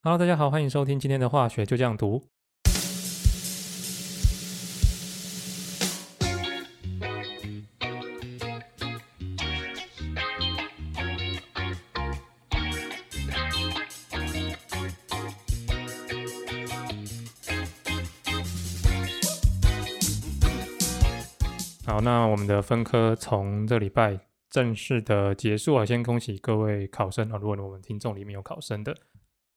Hello，大家好，欢迎收听今天的化学就这样读。好，那我们的分科从这礼拜正式的结束啊，先恭喜各位考生啊！如果我们听众里面有考生的，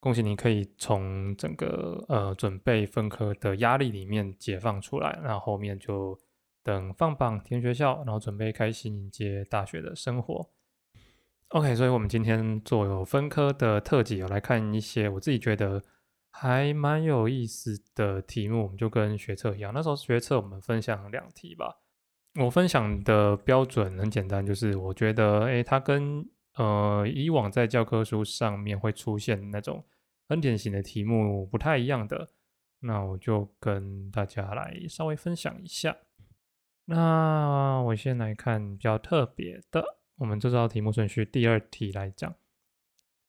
恭喜你可以从整个呃准备分科的压力里面解放出来，那后面就等放榜填学校，然后准备开心迎接大学的生活。OK，所以我们今天做有分科的特辑，有来看一些我自己觉得还蛮有意思的题目，我们就跟学测一样，那时候学测我们分享两题吧。我分享的标准很简单，就是我觉得，诶，它跟呃以往在教科书上面会出现那种很典型的题目不太一样的，那我就跟大家来稍微分享一下。那我先来看比较特别的，我们这道题目顺序第二题来讲。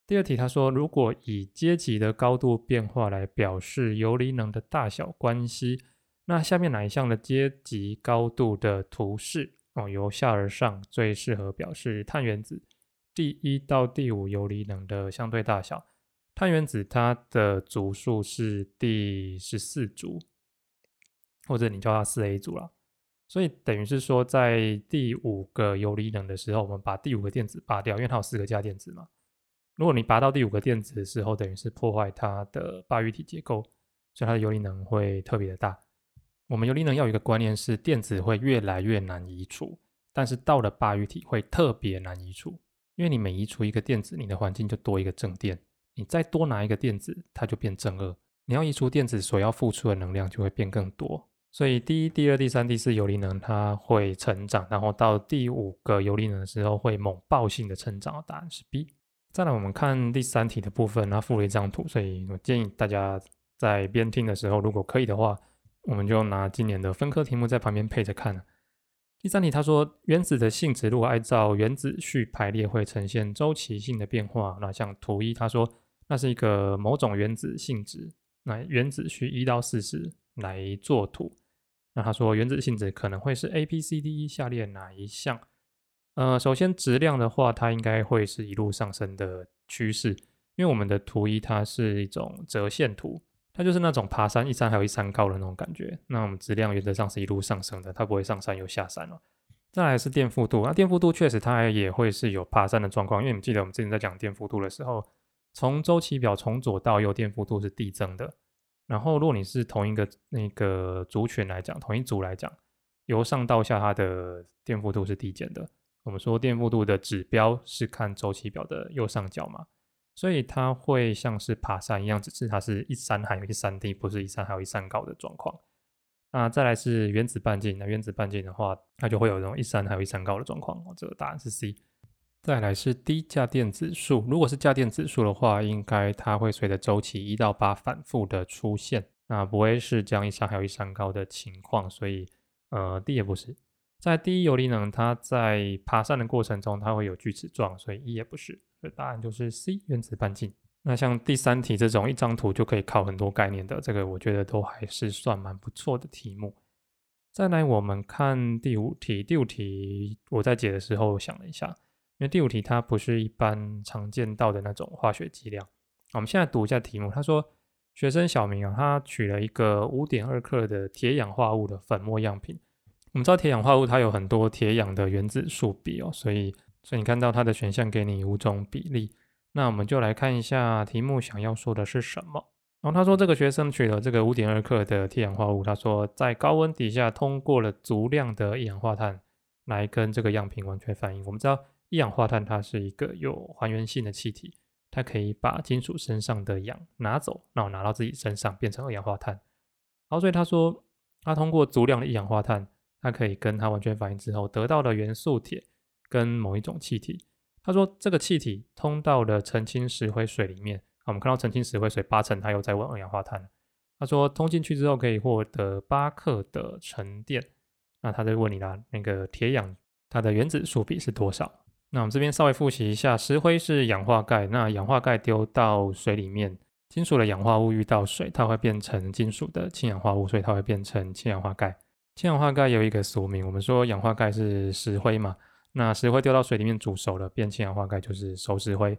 第二题他说，如果以阶级的高度变化来表示游离能的大小关系。那下面哪一项的阶级高度的图示哦，由下而上最适合表示碳原子第一到第五游离能的相对大小？碳原子它的组数是第十四组，或者你叫它四 A 组了。所以等于是说，在第五个游离能的时候，我们把第五个电子拔掉，因为它有四个价电子嘛。如果你拔到第五个电子的时候，等于是破坏它的八隅体结构，所以它的游离能会特别的大。我们游离能要有一个观念是，电子会越来越难移除，但是到了八隅体会特别难移除，因为你每移除一个电子，你的环境就多一个正电，你再多拿一个电子，它就变正二，你要移除电子所要付出的能量就会变更多。所以第一、第二、第三、第四游离能它会成长，然后到第五个游离能的时候会猛爆性的成长。答案是 B。再来我们看第三题的部分，它附了一张图，所以我建议大家在边听的时候，如果可以的话。我们就拿今年的分科题目在旁边配着看。第三题，他说原子的性质如果按照原子序排列，会呈现周期性的变化。那像图一，他说那是一个某种原子性质。那原子序一到四十来做图。那他说原子性质可能会是 A、B、C、D、E 下列哪一项？呃，首先质量的话，它应该会是一路上升的趋势，因为我们的图一它是一种折线图。它就是那种爬山一山还有一山高的那种感觉，那我们质量原则上是一路上升的，它不会上山又下山了。再来是电负度，那电负度确实它也会是有爬山的状况，因为你记得我们之前在讲电负度的时候，从周期表从左到右电负度是递增的，然后如果你是同一个那个族群来讲，同一组来讲，由上到下它的电负度是递减的。我们说电负度的指标是看周期表的右上角嘛。所以它会像是爬山一样，只是它是一山还有一山低，不是一山还有一山高的状况。那再来是原子半径，那原子半径的话，它就会有这种一山还有一山高的状况。这个答案是 C。再来是低价电子数，如果是价电子数的话，应该它会随着周期一到八反复的出现，那不会是这样一山还有一山高的情况。所以呃，D 也不是。在第一游离能，它在爬山的过程中，它会有锯齿状，所以 E 也不是。所以答案就是 C 原子半径。那像第三题这种一张图就可以考很多概念的，这个我觉得都还是算蛮不错的题目。再来，我们看第五题。第五题我在解的时候想了一下，因为第五题它不是一般常见到的那种化学剂量。我们现在读一下题目。他说，学生小明啊，他取了一个五点二克的铁氧化物的粉末样品。我们知道铁氧化物它有很多铁氧的原子数比哦，所以。所以你看到它的选项给你五种比例，那我们就来看一下题目想要说的是什么。然后他说这个学生取了这个五点二克的铁氧化物，他说在高温底下通过了足量的一氧化碳来跟这个样品完全反应。我们知道一氧化碳它是一个有还原性的气体，它可以把金属身上的氧拿走，然后拿到自己身上变成二氧化碳。好，所以他说他通过足量的一氧化碳，它可以跟它完全反应之后得到的元素铁。跟某一种气体，他说这个气体通到了澄清石灰水里面。我们看到澄清石灰水八成它又在问二氧化碳。他说通进去之后可以获得八克的沉淀。那他在问你啦，那个铁氧它的原子数比是多少？那我们这边稍微复习一下，石灰是氧化钙，那氧化钙丢到水里面，金属的氧化物遇到水，它会变成金属的氢氧化物，所以它会变成氢氧化钙。氢氧化钙有一个俗名，我们说氧化钙是石灰嘛，那石灰丢到水里面煮熟了，变氢氧化钙就是熟石灰。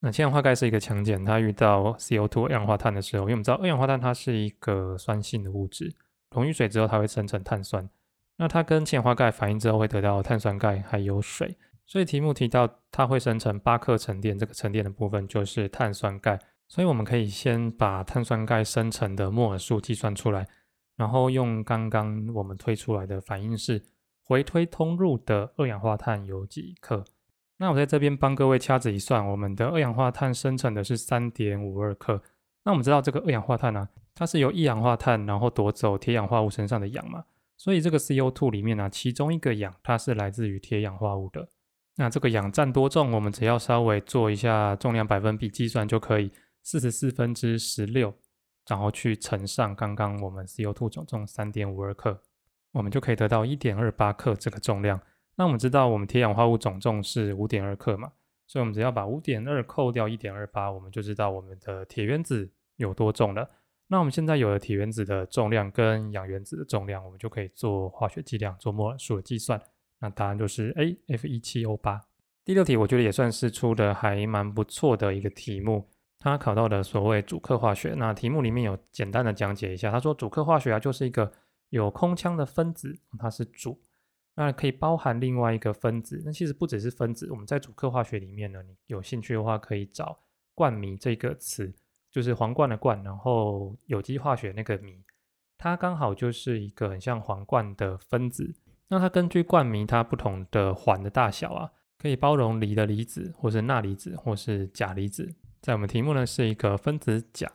那氢氧化钙是一个强碱，它遇到 CO2 二氧化碳的时候，因为我们知道二氧化碳它是一个酸性的物质，溶于水之后它会生成碳酸，那它跟氢氧化钙反应之后会得到碳酸钙还有水，所以题目提到它会生成八克沉淀，这个沉淀的部分就是碳酸钙。所以我们可以先把碳酸钙生成的摩尔数计算出来，然后用刚刚我们推出来的反应式回推通入的二氧化碳有几克。那我在这边帮各位掐指一算，我们的二氧化碳生成的是三点五二克。那我们知道这个二氧化碳呢，它是由一氧化碳然后夺走铁氧化物身上的氧嘛，所以这个 CO2 里面呢，其中一个氧它是来自于铁氧化物的。那这个氧占多重，我们只要稍微做一下重量百分比计算就可以。四十四分之十六，然后去乘上刚刚我们 CO2 总重三点五二克，我们就可以得到一点二八克这个重量。那我们知道我们铁氧化物总重是五点二克嘛，所以我们只要把五点二扣掉一点二八，我们就知道我们的铁原子有多重了。那我们现在有了铁原子的重量跟氧原子的重量，我们就可以做化学计量、做摩尔数的计算。那答案就是 A F 一七 O 八。第六题我觉得也算是出的还蛮不错的一个题目。他考到的所谓主客化学，那题目里面有简单的讲解一下。他说主客化学啊，就是一个有空腔的分子，它是主，那可以包含另外一个分子。那其实不只是分子，我们在主客化学里面呢，你有兴趣的话可以找冠醚这个词，就是皇冠的冠，然后有机化学那个醚，它刚好就是一个很像皇冠的分子。那它根据冠名它不同的环的大小啊，可以包容锂的离子，或是钠离子，或是钾离子。在我们题目呢是一个分子钾，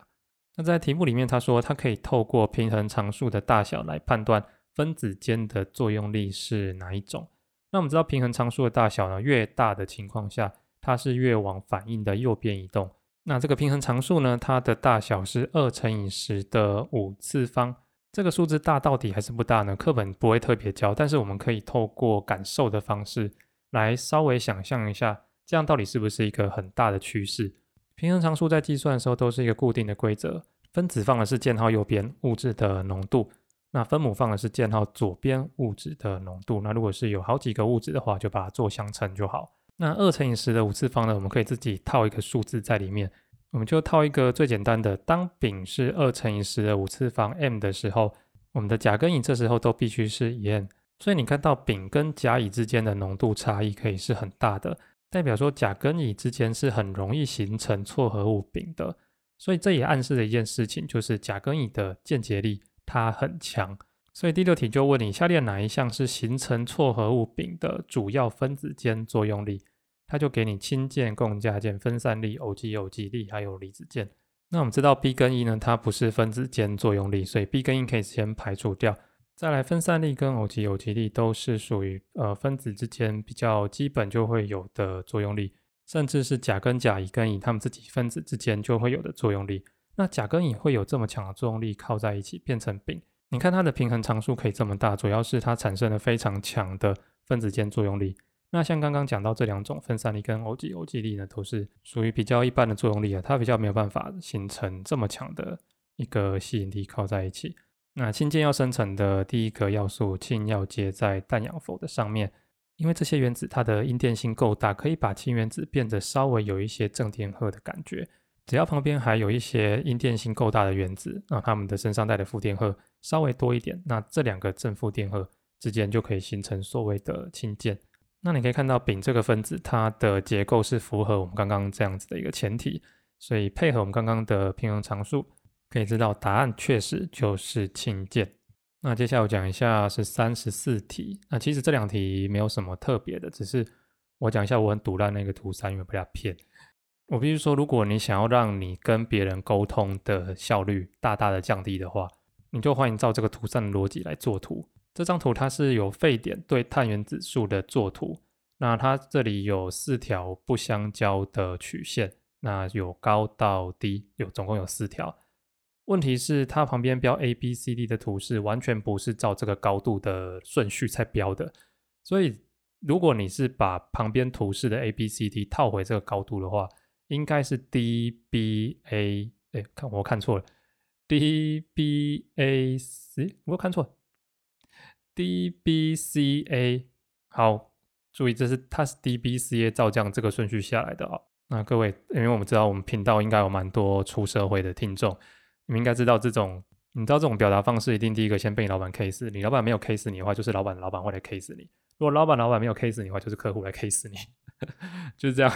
那在题目里面他说它可以透过平衡常数的大小来判断分子间的作用力是哪一种。那我们知道平衡常数的大小呢越大的情况下，它是越往反应的右边移动。那这个平衡常数呢，它的大小是二乘以十的五次方。这个数字大到底还是不大呢？课本不会特别教，但是我们可以透过感受的方式来稍微想象一下，这样到底是不是一个很大的趋势？平衡常数在计算的时候都是一个固定的规则，分子放的是箭号右边物质的浓度，那分母放的是箭号左边物质的浓度。那如果是有好几个物质的话，就把它做相乘就好。那二乘以十的五次方呢，我们可以自己套一个数字在里面，我们就套一个最简单的，当丙是二乘以十的五次方 m 的时候，我们的甲跟乙这时候都必须是一 n，所以你看到丙跟甲乙之间的浓度差异可以是很大的。代表说甲跟乙之间是很容易形成错合物丙的，所以这也暗示了一件事情，就是甲跟乙的键结力它很强。所以第六题就问你，下列哪一项是形成错合物丙的主要分子间作用力？它就给你氢键、共价键、分散力、偶极有极力，还有离子键。那我们知道 B 跟 E 呢，它不是分子间作用力，所以 B 跟 E 可以先排除掉。再来，分散力跟偶极有极力都是属于呃分子之间比较基本就会有的作用力，甚至是甲跟甲、乙跟乙，它们自己分子之间就会有的作用力。那甲跟乙会有这么强的作用力靠在一起变成丙，你看它的平衡常数可以这么大，主要是它产生了非常强的分子间作用力。那像刚刚讲到这两种分散力跟偶极有极力呢，都是属于比较一般的作用力啊，它比较没有办法形成这么强的一个吸引力靠在一起。那氢键要生成的第一个要素氢要接在氮氧氟的上面，因为这些原子它的阴电性够大，可以把氢原子变得稍微有一些正电荷的感觉。只要旁边还有一些阴电性够大的原子，那它们的身上带的负电荷稍微多一点，那这两个正负电荷之间就可以形成所谓的氢键。那你可以看到丙这个分子它的结构是符合我们刚刚这样子的一个前提，所以配合我们刚刚的平衡常数。可以知道答案确实就是氢键。那接下来我讲一下是三十四题。那其实这两题没有什么特别的，只是我讲一下我很堵烂那个图三，因为被他骗。我必须说，如果你想要让你跟别人沟通的效率大大的降低的话，你就欢迎照这个图三的逻辑来做图。这张图它是有沸点对碳原子数的作图。那它这里有四条不相交的曲线，那有高到低，有总共有四条。问题是它旁边标 A B C D 的图是完全不是照这个高度的顺序在标的，所以如果你是把旁边图示的 A B C D 套回这个高度的话，应该是 D B A 哎，看我看错了，DBAC，我看错了，DBCA。好，注意这是它是 DBCA 照这样这个顺序下来的哦。那各位，因为我们知道我们频道应该有蛮多出社会的听众，你们应该知道这种，你知道这种表达方式一定第一个先被你老板 K 死，你老板没有 K 死你的话，就是老板老板会来 K 死你；如果老板老板没有 K 死你的话，就是客户来 K 死你，就是这样。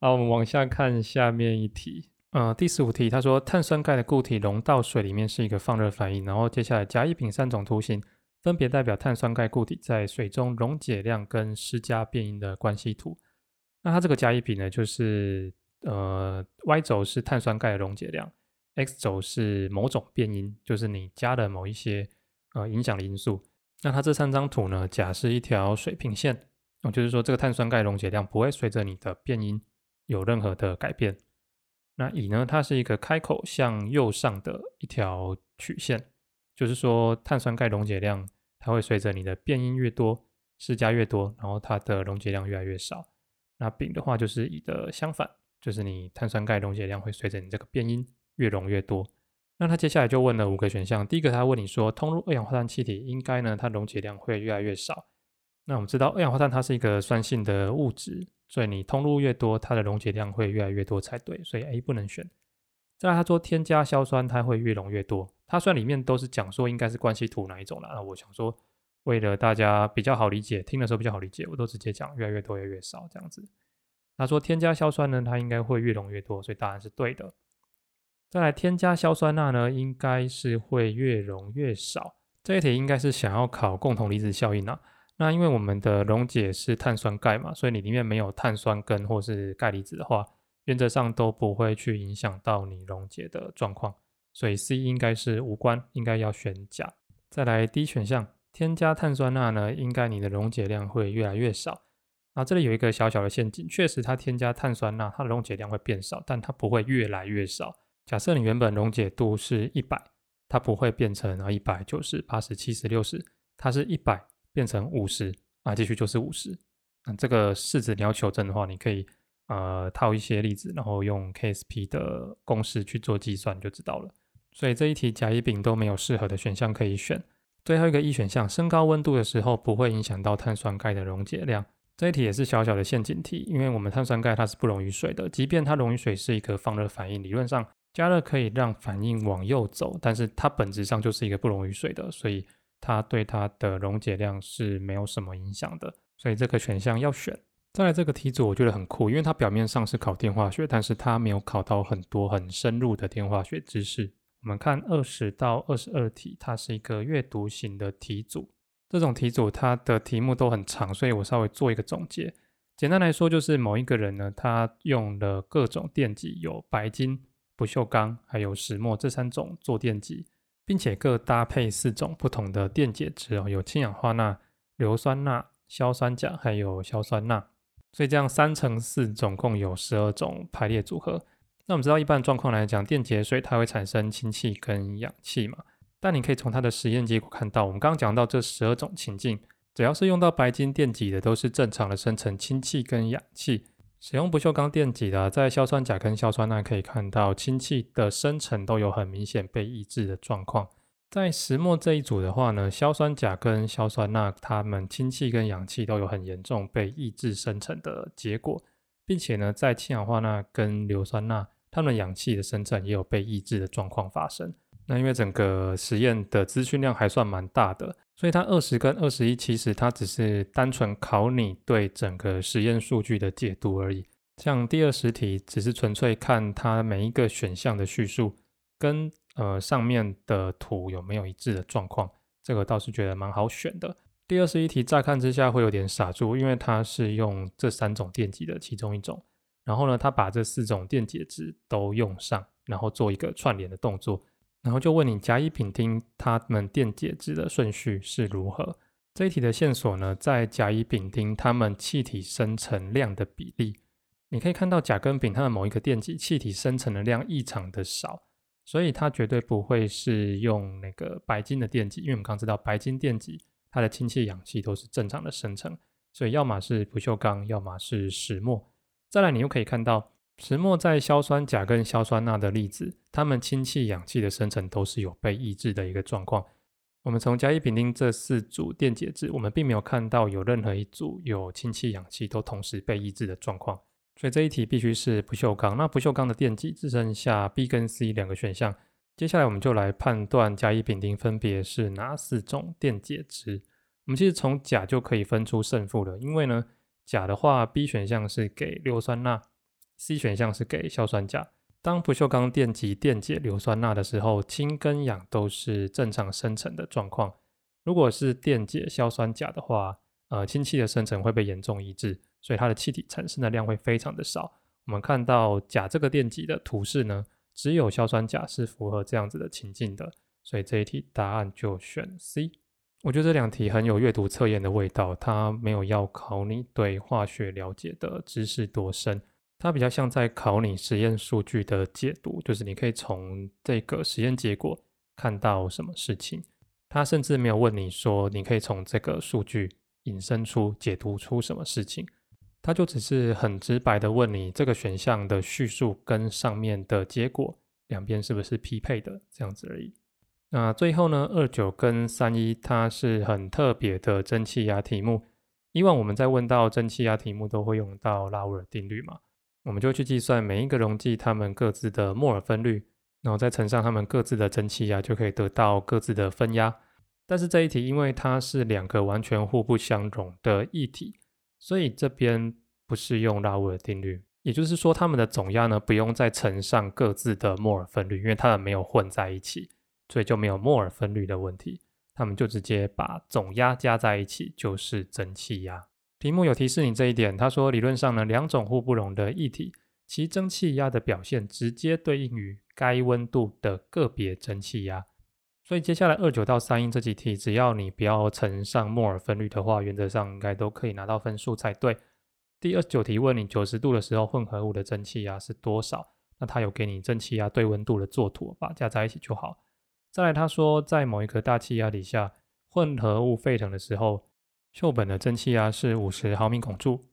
好，我们往下看下面一题，呃，第十五题，他说碳酸钙的固体溶到水里面是一个放热反应，然后接下来甲、乙、丙三种图形分别代表碳酸钙固体在水中溶解量跟施加变因的关系图。那它这个甲、乙、丙呢，就是呃，y 轴是碳酸钙的溶解量，x 轴是某种变因，就是你加了某一些呃影响的因素。那它这三张图呢，甲是一条水平线，哦，就是说这个碳酸钙溶解量不会随着你的变因。有任何的改变，那乙呢？它是一个开口向右上的一条曲线，就是说碳酸钙溶解量它会随着你的变音越多，施加越多，然后它的溶解量越来越少。那丙的话就是乙的相反，就是你碳酸钙溶解量会随着你这个变音越溶越多。那他接下来就问了五个选项，第一个他问你说，通入二氧化碳气体应该呢它溶解量会越来越少。那我们知道二氧化碳它是一个酸性的物质。所以你通入越多，它的溶解量会越来越多才对。所以 A 不能选。再来，他说添加硝酸，它会越溶越多。它虽然里面都是讲说应该是关系图哪一种了，那我想说，为了大家比较好理解，听的时候比较好理解，我都直接讲越来越多，越来越少这样子。他说添加硝酸呢，它应该会越溶越多，所以答案是对的。再来，添加硝酸钠呢，应该是会越溶越少。这一题应该是想要考共同离子效应啊。那因为我们的溶解是碳酸钙嘛，所以你里面没有碳酸根或是钙离子的话，原则上都不会去影响到你溶解的状况。所以 C 应该是无关，应该要选甲。再来 D 选项，添加碳酸钠呢，应该你的溶解量会越来越少。那，这里有一个小小的陷阱，确实它添加碳酸钠，它的溶解量会变少，但它不会越来越少。假设你原本溶解度是一百，它不会变成啊一百九十、八十、七十、六十，它是一百。变成五十啊，继续就是五十。那这个式子你要求证的话，你可以呃套一些例子，然后用 KSP 的公式去做计算就知道了。所以这一题甲乙丙都没有适合的选项可以选。最后一个 E 选项，升高温度的时候不会影响到碳酸钙的溶解量。这一题也是小小的陷阱题，因为我们碳酸钙它是不溶于水的，即便它溶于水是一个放热反应，理论上加热可以让反应往右走，但是它本质上就是一个不溶于水的，所以。它对它的溶解量是没有什么影响的，所以这个选项要选。再来这个题组我觉得很酷，因为它表面上是考电化学，但是它没有考到很多很深入的电化学知识。我们看二十到二十二题，它是一个阅读型的题组。这种题组它的题目都很长，所以我稍微做一个总结。简单来说，就是某一个人呢，他用了各种电极，有白金、不锈钢还有石墨这三种做电极。并且各搭配四种不同的电解质哦，有氢氧化钠、硫酸钠、硝酸钾，还有硝酸钠。所以这样三乘四，总共有十二种排列组合。那我们知道，一般状况来讲，电解水它会产生氢气跟氧气嘛。但你可以从它的实验结果看到，我们刚刚讲到这十二种情境，只要是用到白金电极的，都是正常的生成氢气跟氧气。使用不锈钢电极的，在硝酸钾跟硝酸钠可以看到氢气的生成都有很明显被抑制的状况。在石墨这一组的话呢，硝酸钾跟硝酸钠，它们氢气跟氧气都有很严重被抑制生成的结果，并且呢，在氢氧化钠跟硫酸钠，它们氧气的生成也有被抑制的状况发生。那因为整个实验的资讯量还算蛮大的，所以它二十跟二十一其实它只是单纯考你对整个实验数据的解读而已。像第二十题只是纯粹看它每一个选项的叙述跟呃上面的图有没有一致的状况，这个倒是觉得蛮好选的。第二十一题乍看之下会有点傻住，因为它是用这三种电极的其中一种，然后呢，它把这四种电解质都用上，然后做一个串联的动作。然后就问你甲乙丙丁它们电解质的顺序是如何？这一题的线索呢，在甲乙丙丁它们气体生成量的比例，你可以看到甲跟丙它的某一个电极气体生成的量异常的少，所以它绝对不会是用那个白金的电极，因为我们刚知道白金电极它的氢气、氧气都是正常的生成，所以要么是不锈钢，要么是石墨。再来，你又可以看到石墨在硝酸钾跟硝酸钠的例子，它们氢气、氧气的生成都是有被抑制的一个状况。我们从甲乙丙丁这四组电解质，我们并没有看到有任何一组有氢气、氧气都同时被抑制的状况。所以这一题必须是不锈钢。那不锈钢的电极只剩下 B 跟 C 两个选项。接下来我们就来判断甲乙丙丁分别是哪四种电解质。我们其实从钾就可以分出胜负了，因为呢，钾的话，B 选项是给硫酸钠。C 选项是给硝酸钾。当不锈钢电极电解硫酸钠的时候，氢跟氧都是正常生成的状况。如果是电解硝酸钾的话，呃，氢气的生成会被严重抑制，所以它的气体产生的量会非常的少。我们看到钾这个电极的图示呢，只有硝酸钾是符合这样子的情境的，所以这一题答案就选 C。我觉得这两题很有阅读测验的味道，它没有要考你对化学了解的知识多深。它比较像在考你实验数据的解读，就是你可以从这个实验结果看到什么事情。它甚至没有问你说，你可以从这个数据引申出、解读出什么事情。它就只是很直白的问你，这个选项的叙述跟上面的结果两边是不是匹配的，这样子而已。那最后呢，二九跟三一，它是很特别的蒸汽压题目。以往我们在问到蒸汽压题目，都会用到拉威尔定律嘛。我们就去计算每一个溶剂它们各自的摩尔分率，然后再乘上它们各自的蒸汽压，就可以得到各自的分压。但是这一题因为它是两个完全互不相容的液体，所以这边不适用拉威尔定律。也就是说，它们的总压呢不用再乘上各自的摩尔分率，因为它们没有混在一起，所以就没有摩尔分率的问题。他们就直接把总压加在一起，就是蒸汽压。题目有提示你这一点，他说理论上呢，两种互不溶的液体，其蒸汽压的表现直接对应于该温度的个别蒸汽压。所以接下来二九到三一这几题，只要你不要乘上摩尔分率的话，原则上应该都可以拿到分数才对。第二十九题问你九十度的时候混合物的蒸汽压是多少？那他有给你蒸汽压对温度的作图，把加在一起就好。再来他说在某一个大气压底下，混合物沸腾的时候。溴苯的蒸汽压是五十毫米汞柱，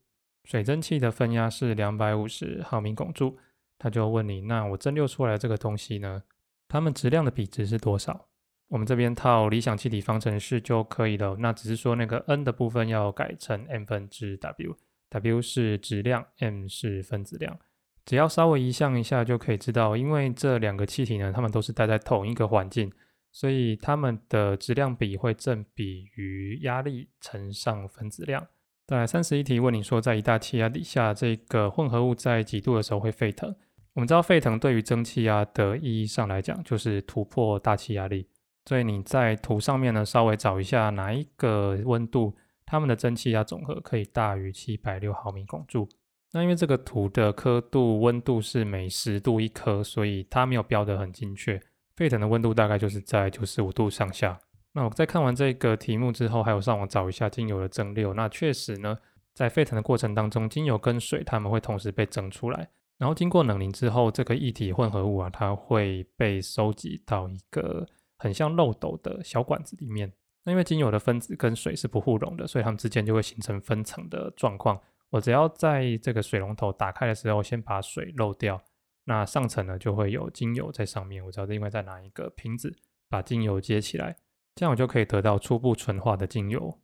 水蒸气的分压是两百五十毫米汞柱。他就问你，那我蒸馏出来这个东西呢？它们质量的比值是多少？我们这边套理想气体方程式就可以了。那只是说那个 n 的部分要改成 m 分之 w，w 是质量，m 是分子量。只要稍微移项一下就可以知道，因为这两个气体呢，它们都是待在同一个环境。所以它们的质量比会正比于压力乘上分子量。再来三十一题问你说，在一大气压底下，这个混合物在几度的时候会沸腾？我们知道沸腾对于蒸汽压的意义上来讲，就是突破大气压力。所以你在图上面呢，稍微找一下哪一个温度，它们的蒸汽压总和可以大于七百六毫米汞柱。那因为这个图的刻度温度是每十度一颗，所以它没有标得很精确。沸腾的温度大概就是在九十五度上下。那我在看完这个题目之后，还有上网找一下精油的蒸馏。那确实呢，在沸腾的过程当中，精油跟水它们会同时被蒸出来，然后经过冷凝之后，这个液体混合物啊，它会被收集到一个很像漏斗的小管子里面。那因为精油的分子跟水是不互溶的，所以它们之间就会形成分层的状况。我只要在这个水龙头打开的时候，先把水漏掉。那上层呢就会有精油在上面，我知道另外再拿一个瓶子把精油接起来，这样我就可以得到初步纯化的精油。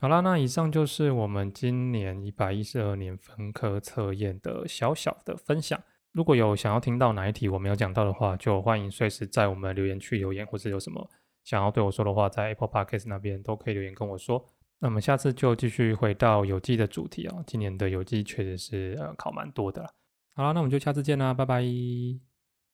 好啦，那以上就是我们今年一百一十二年分科测验的小小的分享。如果有想要听到哪一题我没有讲到的话，就欢迎随时在我们留言区留言，或者有什么想要对我说的话，在 Apple Podcast 那边都可以留言跟我说。那么下次就继续回到有机的主题哦，今年的有机确实是呃考蛮多的了。好了，那我们就下次见啦，拜拜。